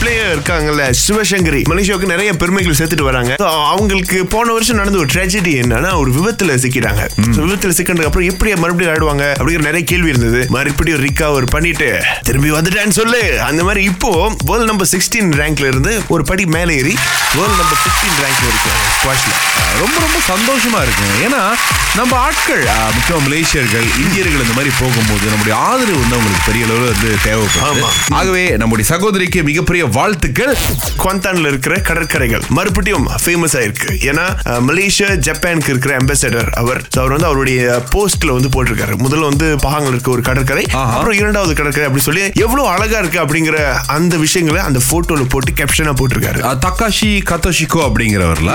Player இருக்காங்கல்ல சிவசங்கரி. மலேசியாவுக்கு நிறைய பெருமைகள் சேர்த்துட்டு வராங்க. So, அவங்களுக்கு போன வருஷம் நடந்த ஒரு ட்ராஜடி என்னன்னா ஒரு விபத்துல சிக்கிட்டாங்க. So, விபத்துல சிக்கினதுக்கு அப்புறம் எப்படி மறுபடியும் ஆடுவாங்க அப்படிங்கிற நிறைய கேள்வி இருந்தது. மறுபடியும் ரிகவர் பண்ணிட்டு திரும்பி வந்துட்டேன்னு சொல்லு. அந்த மாதிரி இப்போ வேர்ல்ட் நம்பர் சிக்ஸ்டீன் ரேங்க்ல இருந்து ஒரு படி மேலே ஏறி வேர்ல்ட் நம்பர் பிப்டீன் ரேங்க் வரைக்கும் ஸ்குவாஷ்ல ரொம்ப ரொம்ப சந்தோஷமா இருக்குங்க ஏன்னா நம்ம ஆட்கள் ஆஹ், முக்கியமா மலேசியர்கள் இந்தியர்கள் இந்த மாதிரி போகும்போது நம்முடைய ஆதரவு வந்து அவங்களுக்கு பெரிய அளவில் வந்து தேவைப்படுது ஆமா. ஆகவே நம்முடைய சகோதரிக்கு மிகப்பெரிய வாழ்த்துக்கள். குவாந்தான்ல இருக்கிற கடற்கரைகள். மறுபடியும் ஃபேமஸ் ஆயிருக்கு. ஏன்னா மலேசியா ஜப்பானுக்கு இருக்கிற அம்பாசடர் அவர் அவர் வந்து அவருடைய போஸ்ட்ல வந்து போட்டிருக்காரு. முதல்ல வந்து பகாங்கல் இருக்க ஒரு கடற்கரை. அப்புறம் இரண்டாவது கடற்கரை அப்படி சொல்லி எவ்வளவு அழகா இருக்கு அப்படிங்கிற அந்த விஷயங்களை அந்த போட்டோல போட்டு கேப்ஷனா போட்டிருக்காரு. தக்காஷி கத்தோஷிகோ அப்படிங்கிறவர்ல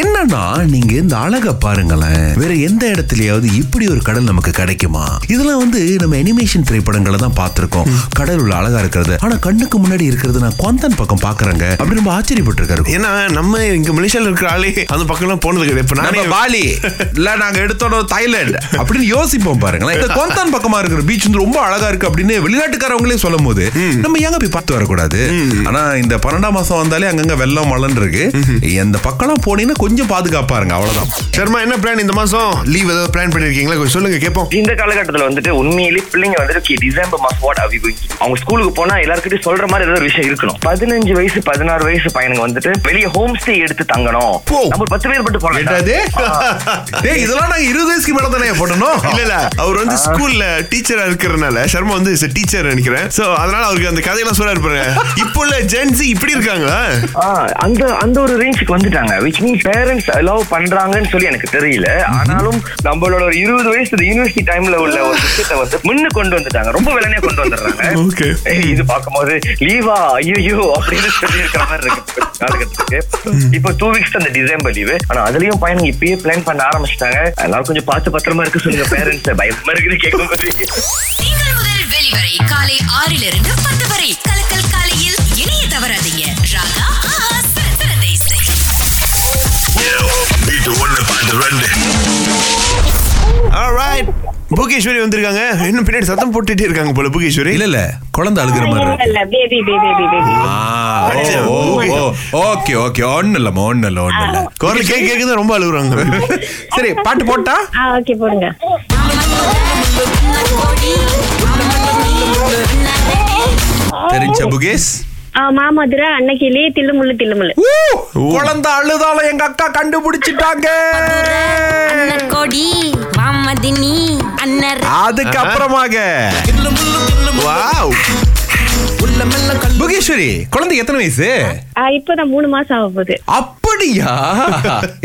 என்னன்னா நீங்க இந்த அழகை பாருங்களேன். வேற எந்த இடத்துலயாவது இப்படி ஒரு கடல் நமக்கு கிடைக்குமா? இதெல்லாம் வந்து நம்ம அனிமேஷன் திரைப்படங்களை தான் பார்த்திருக்கோம். கடல் உள்ள அழகா இருக்கிறது. ஆனா கண்ணுக்கு முன்னாடி இருக்கிறது நான் கொந்தன் பக்கம் பாக்குறேங்க அப்படி ரொம்ப ஆச்சரியப்பட்டிருக்காரு. ஏன்னா நம்ம இங்க மலேசியால இருக்கிற ஆளே அந்த பக்கம் எல்லாம் போனது கிடையாது. இப்ப நானே பாலி. இல்ல நாங்க எடுத்தோம் தாய்லாந்து அப்படின்னு யோசிப்போம் பாருங்களேன். இந்த கொந்தான் பக்கமா இருக்கிற பீச் வந்து ரொம்ப அழகா இருக்கு அப்படின்னு வெளிநாட்டுக்காரவங்களே சொல்லும் போது நம்ம ஏங்க போய் பார்த்து வரக்கூடாது? ஆனா இந்த பன்னெண்டாம் மாசம் வந்தாலே அங்கங்க வெள்ளம் மலன் இருக்கு இந்த பக்கம்லாம் போனீங்கன்னா கொஞ்சம் பாதுகாப்பா இருங்க அவ்வளவுதான். சர்மா என்ன பிளான் இந்த மாசம்? லீவ் ஏதாவது பிளான் பண்ணிருக்கீங்களா? கொஞ்சம் சொல்லுங்க கேட்போம் இந்த காலகட்டத்துல வந்துட்டு உண்மையிலேயே பிள்ளைங்க வந்துட்டு டிசம்பர் மாசம் வாட் அவி அவங்க ஸ்கூலுக்கு போனா எல்லாருக்கிட்டையும் சொல்ற மாதிரி ஏதாவது ஒரு விஷயம் இருக்கணும். பதினஞ்சு வயசு பதினாறு வயசு பையனுங்க வந்துட்டு வெளியே ஹோம் ஸ்டே எடுத்து தங்கணும். நம்ம ஒரு பத்து பேர் மட்டும் போகலாம் டேய் இதெல்லாம் நாங்க இருபது வயசுக்கு மேல தானே போடணும்? இல்ல இல்ல. அவர் வந்து ஸ்கூல்ல டீச்சரா இருக்கிறதுனால சர்மா வந்து டீச்சர் நினைக்கிறேன். சோ அதனால அவருக்கு அந்த கதையெல்லாம் சொல்ல இருப்பாரு இப்போ உள்ள ஜென்சி இப்படி இருக்காங்களா? ஆஹ் அந்த அந்த ஒரு ரேஞ்சுக்கு வந்துட்டாங்க. விச் மீன் பேரண்ட்ஸ் அலோவ் பண்றாங்கன்னு சொல்லி எனக்கு தெரியல. ஆனாலும் நம்மளோட ஒரு இருபது வயசு யூனிவர்சிட்டி டைம்ல உள்ள ஒரு விஷயத்தை வந்து முன்னு கொண்டு வந்துட்டாங்க. ரொம்ப விலனே கொண்டு வந்துடுறாங்க. இது பார்க்கும்போது லீவா? ஐயோ அப்படின்னு சொல்லி இருக்கிற மாதிரி இருக்கு. காலகட்டத்துக்கு. இப்போ டூ வீக்ஸ் அந்த டிசம்பர் லீவு ஆனா அதுலயும் பையனுங்க இப்பயே பிளான் பண்ண ஆரம்பிச்சிட்டாங்க. எல்லாரும் கொஞ்சம் பார்த்து பத்திரமா இருக்க சொல்லுங்க பேரண்ட்ஸ் பயமா இருக்குது திங்கள் முதல் வெளிவரை காலை ஆறிலிருந்து பத்து வரை கலக்கல் காலையில் இணைய தவறாதீங்க. ராகா ஆஹா சிறந்த இசை. ஆல்ரைட் புகேஸ்வரி வந்திருக்காங்க. இன்னும் பின்னாடி சத்தம் போட்டுட்டே இருக்காங்க போல புகேஸ்வரி. இல்ல இல்ல. குழந்தை அழுகிற மாதிரி இருக்கு. இல்ல baby baby baby okay okay. ஒண்ணு இல்லம்மா ஒண்ணு இல்ல ஒண்ணு இல்ல. குரல் கேட்க கேட்க ரொம்ப அழுகுறாங்க. சரி பாட்டு போட்டா? ஓகே போடுங்க. தெரிஞ்ச புகேஷ்? மாமதுரை அன்னக்கிளி தில்லுமுள்ளு தில்லுமுள்ளு. குழந்தை அழுதாலும் எங்க அக்கா கண்டுபிடிச்சிட்டாங்க. அன்னர் அதுக்கு அப்புறமாக வாவ். புகேஸ்வரி குழந்தைக்கு எத்தனை வயசு? இப்பதான் மூணு மாசம் ஆக போகுது. அப்படியா?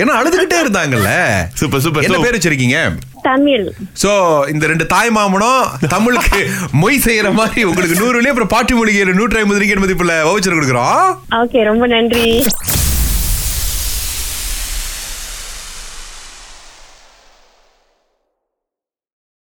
ஏன்னா அழுதுகிட்டே இருந்தாங்கல்ல? Super super. என்ன பேர் வச்சிருக்கீங்க? தமிழ். சோ இந்த ரெண்டு தாய் மாமனும் தமிழுக்கு மொய் செய்யற மாதிரி உங்களுக்கு நூறுலயே அப்புறம் பாட்டு மொழிகையில நூற்றி ஐம்பது ரிங்கெட் மதிப்புல வவுச்சர் கொடுக்குறோம்? ஓகே ரொம்ப நன்றி.